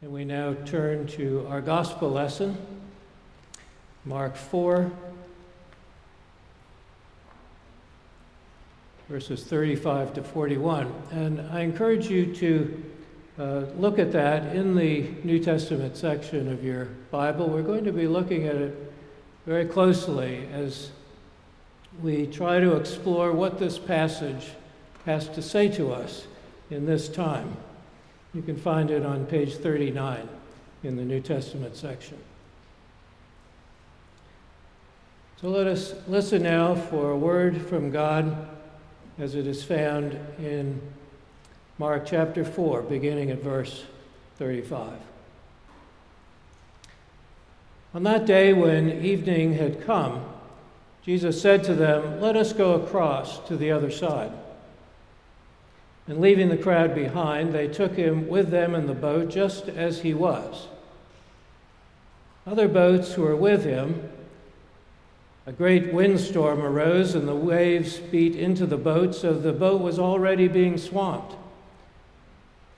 And we now turn to our gospel lesson, Mark 4, verses 35 to 41. And I encourage you to uh, look at that in the New Testament section of your Bible. We're going to be looking at it very closely as we try to explore what this passage has to say to us in this time. You can find it on page 39 in the New Testament section. So let us listen now for a word from God as it is found in Mark chapter 4, beginning at verse 35. On that day, when evening had come, Jesus said to them, Let us go across to the other side. And leaving the crowd behind, they took him with them in the boat just as he was. Other boats were with him, a great windstorm arose, and the waves beat into the boat, so the boat was already being swamped.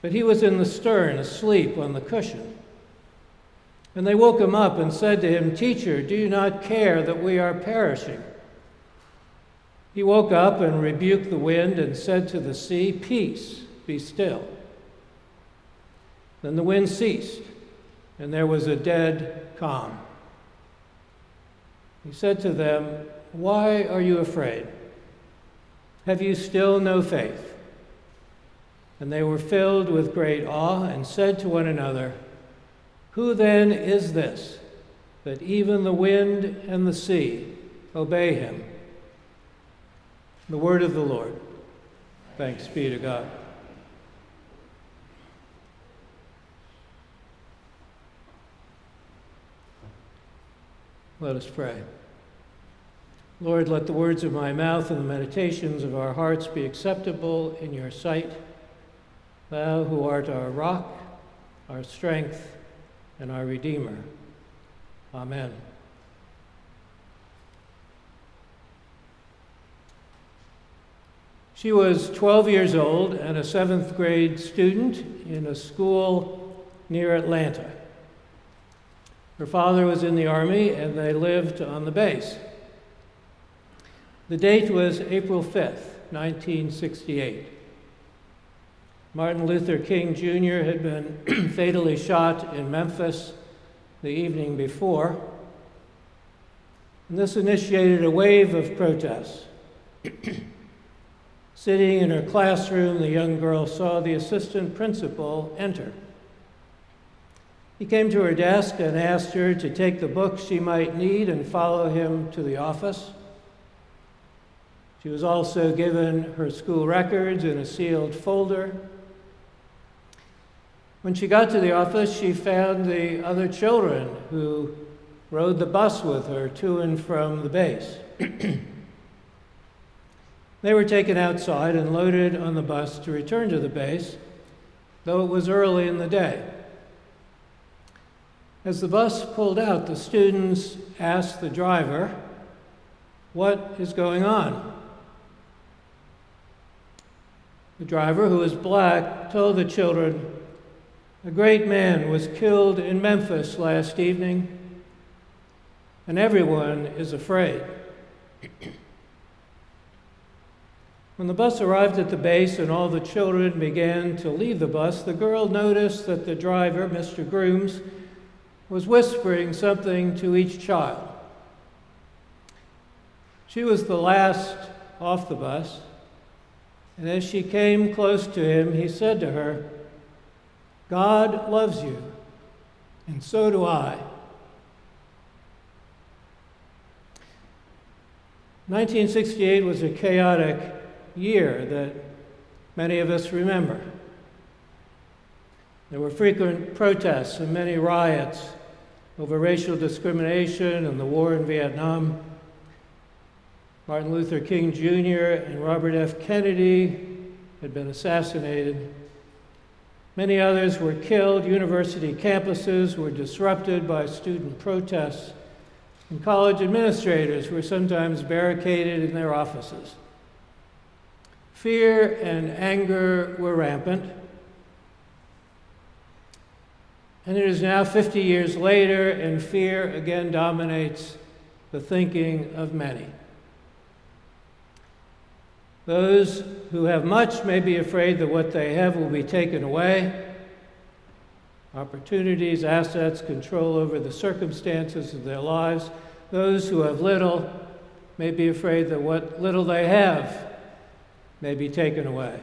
But he was in the stern, asleep on the cushion. And they woke him up and said to him, Teacher, do you not care that we are perishing? He woke up and rebuked the wind and said to the sea, Peace, be still. Then the wind ceased, and there was a dead calm. He said to them, Why are you afraid? Have you still no faith? And they were filled with great awe and said to one another, Who then is this that even the wind and the sea obey him? The word of the Lord. Thanks be to God. Let us pray. Lord, let the words of my mouth and the meditations of our hearts be acceptable in your sight. Thou who art our rock, our strength, and our Redeemer. Amen. She was 12 years old and a seventh grade student in a school near Atlanta. Her father was in the Army and they lived on the base. The date was April 5th, 1968. Martin Luther King Jr. had been fatally shot in Memphis the evening before. And this initiated a wave of protests. Sitting in her classroom, the young girl saw the assistant principal enter. He came to her desk and asked her to take the books she might need and follow him to the office. She was also given her school records in a sealed folder. When she got to the office, she found the other children who rode the bus with her to and from the base. they were taken outside and loaded on the bus to return to the base, though it was early in the day. As the bus pulled out, the students asked the driver, What is going on? The driver, who was black, told the children, A great man was killed in Memphis last evening, and everyone is afraid. When the bus arrived at the base and all the children began to leave the bus, the girl noticed that the driver, Mr. Grooms, was whispering something to each child. She was the last off the bus, and as she came close to him, he said to her, God loves you, and so do I. 1968 was a chaotic year that many of us remember. There were frequent protests and many riots over racial discrimination and the war in Vietnam. Martin Luther King Jr. and Robert F. Kennedy had been assassinated. Many others were killed. University campuses were disrupted by student protests. And college administrators were sometimes barricaded in their offices. Fear and anger were rampant. And it is now 50 years later, and fear again dominates the thinking of many. Those who have much may be afraid that what they have will be taken away. Opportunities, assets, control over the circumstances of their lives. Those who have little may be afraid that what little they have may be taken away.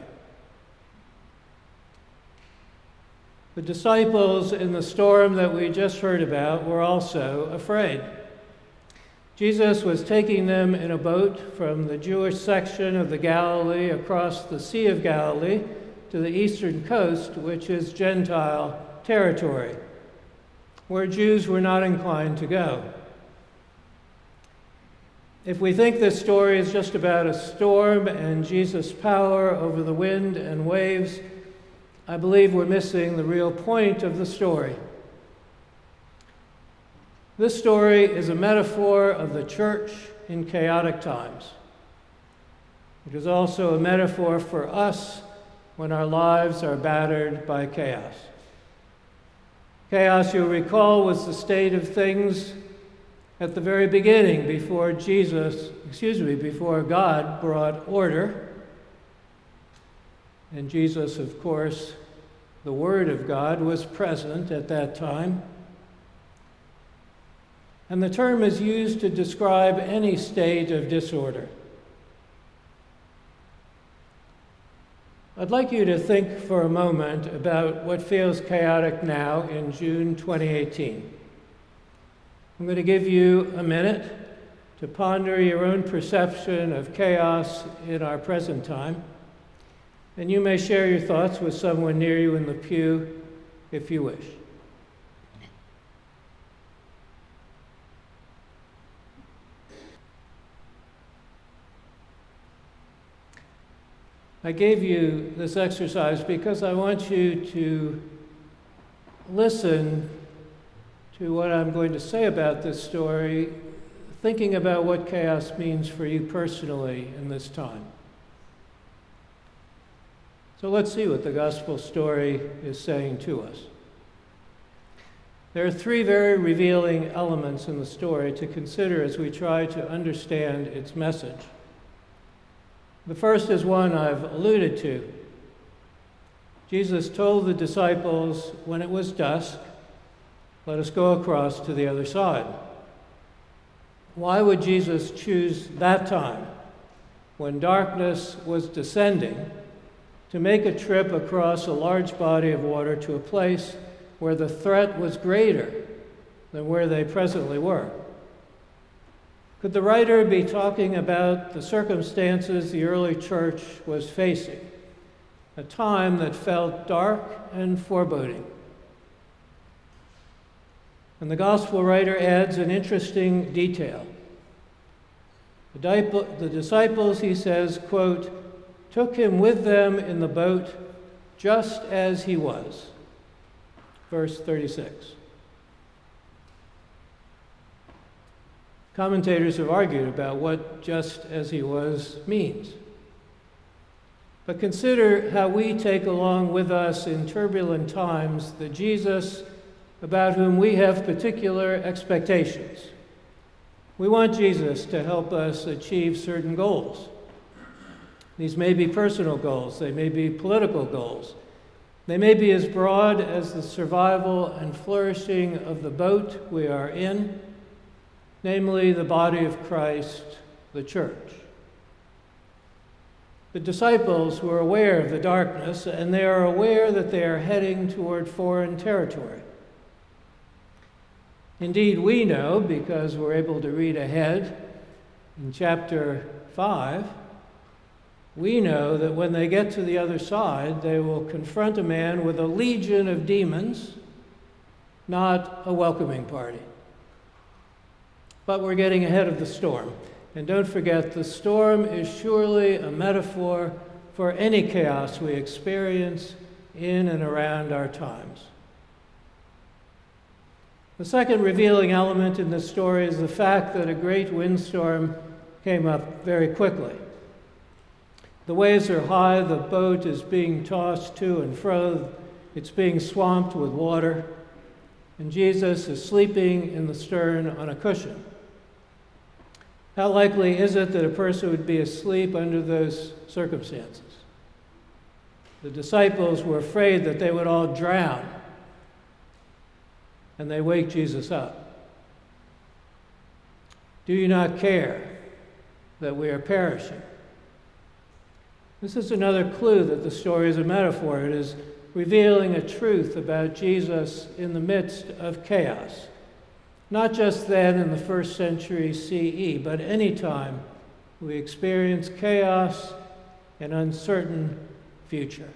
The disciples in the storm that we just heard about were also afraid. Jesus was taking them in a boat from the Jewish section of the Galilee across the Sea of Galilee to the eastern coast, which is Gentile territory, where Jews were not inclined to go. If we think this story is just about a storm and Jesus' power over the wind and waves, I believe we're missing the real point of the story. This story is a metaphor of the church in chaotic times. It is also a metaphor for us when our lives are battered by chaos. Chaos, you'll recall, was the state of things at the very beginning before Jesus, excuse me, before God brought order. And Jesus, of course, the Word of God, was present at that time and the term is used to describe any state of disorder. I'd like you to think for a moment about what feels chaotic now in June 2018. I'm going to give you a minute to ponder your own perception of chaos in our present time, and you may share your thoughts with someone near you in the pew if you wish. I gave you this exercise because I want you to listen to what I'm going to say about this story, thinking about what chaos means for you personally in this time. So let's see what the gospel story is saying to us. There are three very revealing elements in the story to consider as we try to understand its message. The first is one I've alluded to. Jesus told the disciples when it was dusk, let us go across to the other side. Why would Jesus choose that time, when darkness was descending, to make a trip across a large body of water to a place where the threat was greater than where they presently were? Could the writer be talking about the circumstances the early church was facing? A time that felt dark and foreboding. And the gospel writer adds an interesting detail. The disciples, he says, quote, took him with them in the boat just as he was. Verse 36. Commentators have argued about what just as he was means. But consider how we take along with us in turbulent times the Jesus about whom we have particular expectations. We want Jesus to help us achieve certain goals. These may be personal goals, they may be political goals, they may be as broad as the survival and flourishing of the boat we are in namely the body of Christ, the church. The disciples were aware of the darkness, and they are aware that they are heading toward foreign territory. Indeed, we know, because we're able to read ahead in chapter 5, we know that when they get to the other side, they will confront a man with a legion of demons, not a welcoming party but we're getting ahead of the storm. And don't forget, the storm is surely a metaphor for any chaos we experience in and around our times. The second revealing element in this story is the fact that a great windstorm came up very quickly. The waves are high, the boat is being tossed to and fro, it's being swamped with water. and Jesus is sleeping in the stern on a cushion. How likely is it that a person would be asleep under those circumstances? The disciples were afraid that they would all drown, and they wake Jesus up. Do you not care that we are perishing? This is another clue that the story is a metaphor. It is revealing a truth about Jesus in the midst of chaos. Not just then in the first century CE, but any time we experience chaos and uncertain future.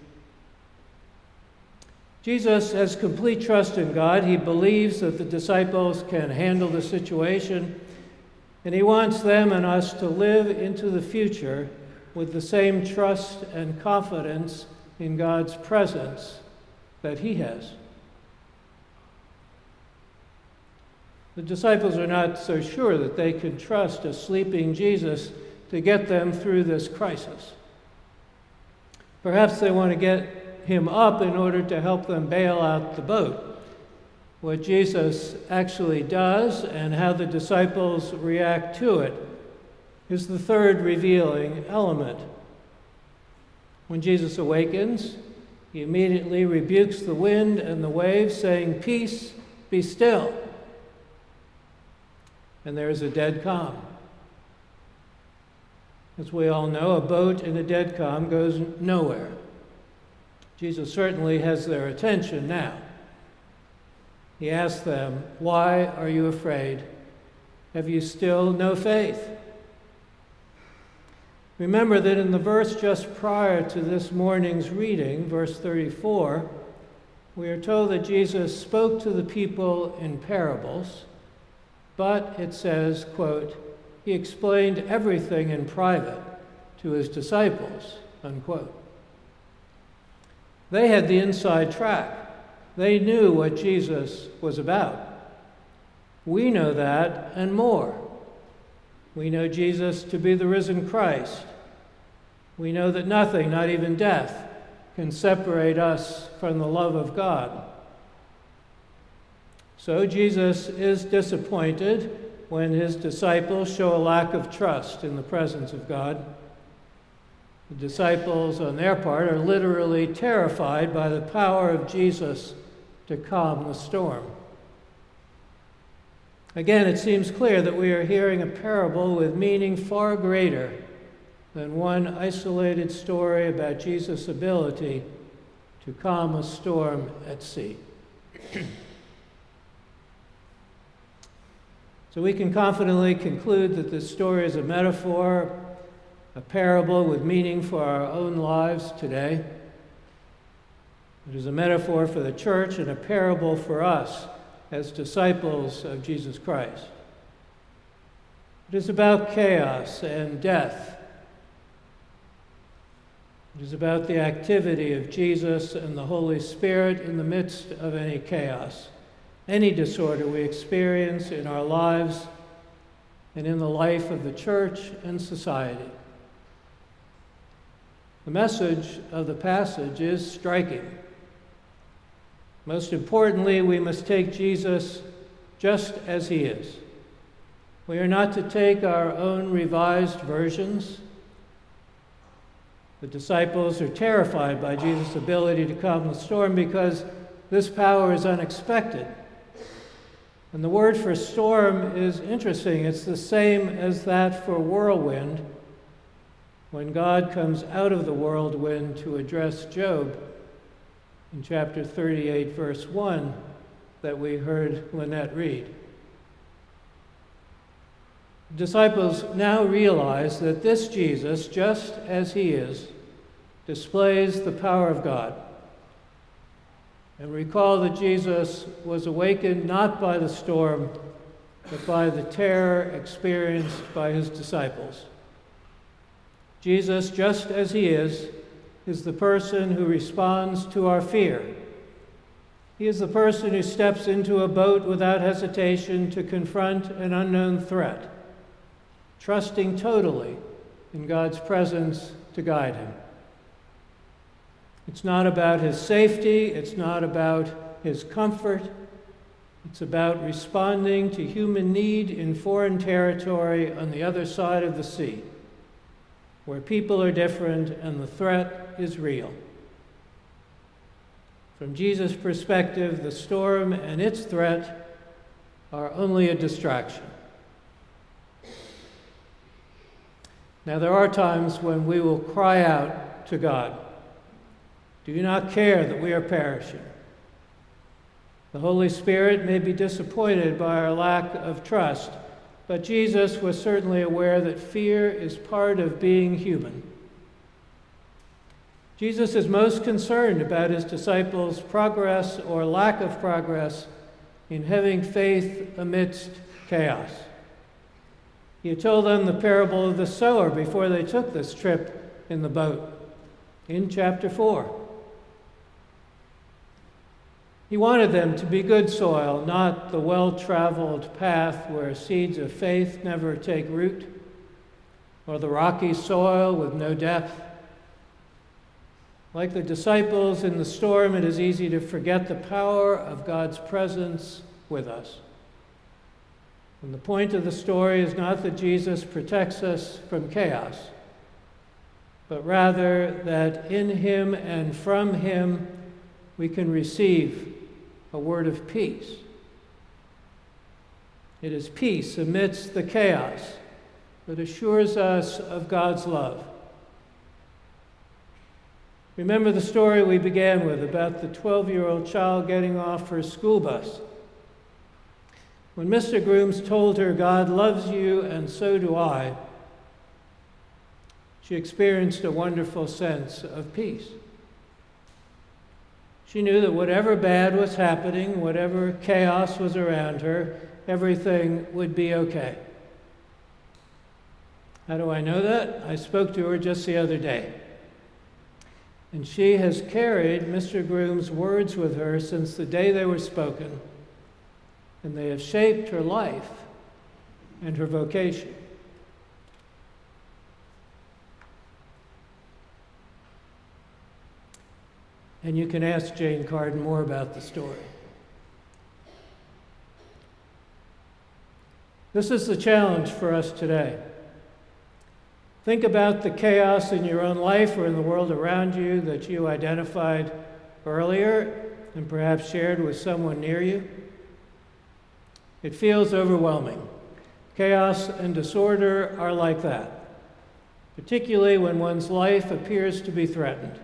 Jesus has complete trust in God. He believes that the disciples can handle the situation, and he wants them and us to live into the future with the same trust and confidence in God's presence that he has. The disciples are not so sure that they can trust a sleeping Jesus to get them through this crisis. Perhaps they want to get him up in order to help them bail out the boat. What Jesus actually does and how the disciples react to it is the third revealing element. When Jesus awakens, he immediately rebukes the wind and the waves, saying, Peace, be still. And there is a dead calm. As we all know, a boat in a dead calm goes nowhere. Jesus certainly has their attention now. He asks them, Why are you afraid? Have you still no faith? Remember that in the verse just prior to this morning's reading, verse 34, we are told that Jesus spoke to the people in parables, but it says, quote, he explained everything in private to his disciples, unquote. They had the inside track. They knew what Jesus was about. We know that and more. We know Jesus to be the risen Christ. We know that nothing, not even death, can separate us from the love of God. So Jesus is disappointed when his disciples show a lack of trust in the presence of God. The disciples, on their part, are literally terrified by the power of Jesus to calm the storm. Again, it seems clear that we are hearing a parable with meaning far greater than one isolated story about Jesus' ability to calm a storm at sea. so we can confidently conclude that this story is a metaphor, a parable with meaning for our own lives today. It is a metaphor for the church and a parable for us as disciples of Jesus Christ. It is about chaos and death. It is about the activity of Jesus and the Holy Spirit in the midst of any chaos, any disorder we experience in our lives and in the life of the church and society. The message of the passage is striking. Most importantly, we must take Jesus just as he is. We are not to take our own revised versions. The disciples are terrified by Jesus' ability to calm the storm because this power is unexpected. And the word for storm is interesting. It's the same as that for whirlwind when God comes out of the whirlwind to address Job in chapter 38, verse 1, that we heard Lynette read. Disciples now realize that this Jesus, just as he is, displays the power of God. And recall that Jesus was awakened not by the storm, but by the terror experienced by his disciples. Jesus, just as he is, is the person who responds to our fear. He is the person who steps into a boat without hesitation to confront an unknown threat, trusting totally in God's presence to guide him. It's not about his safety, it's not about his comfort, It's about responding to human need in foreign territory on the other side of the sea, where people are different and the threat is real. From Jesus' perspective, the storm and its threat are only a distraction. Now, there are times when we will cry out to God Do you not care that we are perishing? The Holy Spirit may be disappointed by our lack of trust, but Jesus was certainly aware that fear is part of being human. Jesus is most concerned about his disciples' progress or lack of progress in having faith amidst chaos. He told them the parable of the sower before they took this trip in the boat in chapter 4. He wanted them to be good soil, not the well traveled path where seeds of faith never take root, or the rocky soil with no depth. Like the disciples in the storm, it is easy to forget the power of God's presence with us. And the point of the story is not that Jesus protects us from chaos, but rather that in him and from him we can receive a word of peace. It is peace amidst the chaos that assures us of God's love. Remember the story we began with about the 12 year old child getting off her school bus when Mr. Grooms told her, God loves you and so do I, she experienced a wonderful sense of peace. She knew that whatever bad was happening, whatever chaos was around her, everything would be okay. How do I know that? I spoke to her just the other day. And she has carried Mr. Groom's words with her since the day they were spoken and they have shaped her life and her vocation. And you can ask Jane Carden more about the story. This is the challenge for us today. Think about the chaos in your own life or in the world around you that you identified earlier and perhaps shared with someone near you. It feels overwhelming. Chaos and disorder are like that, particularly when one's life appears to be threatened.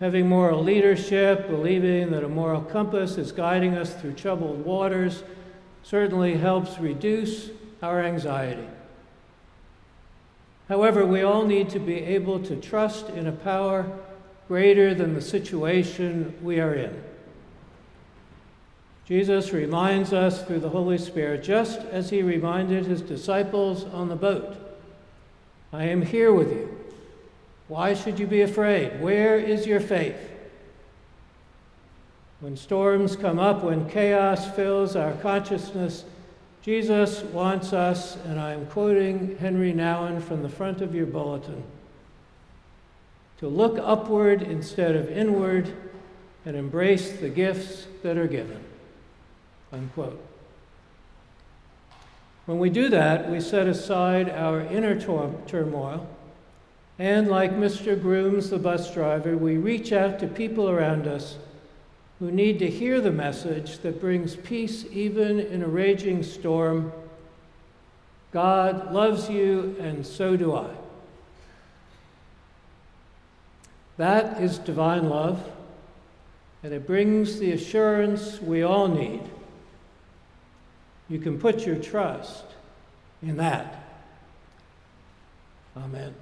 Having moral leadership, believing that a moral compass is guiding us through troubled waters, certainly helps reduce our anxiety. However, we all need to be able to trust in a power greater than the situation we are in. Jesus reminds us through the Holy Spirit, just as he reminded his disciples on the boat I am here with you. Why should you be afraid? Where is your faith? When storms come up, when chaos fills our consciousness, Jesus wants us, and I'm quoting Henry Nouwen from the front of your bulletin, to look upward instead of inward and embrace the gifts that are given. Unquote. When we do that, we set aside our inner turmoil, and like Mr. Grooms, the bus driver, we reach out to people around us who need to hear the message that brings peace even in a raging storm. God loves you, and so do I. That is divine love, and it brings the assurance we all need you can put your trust in that. Amen.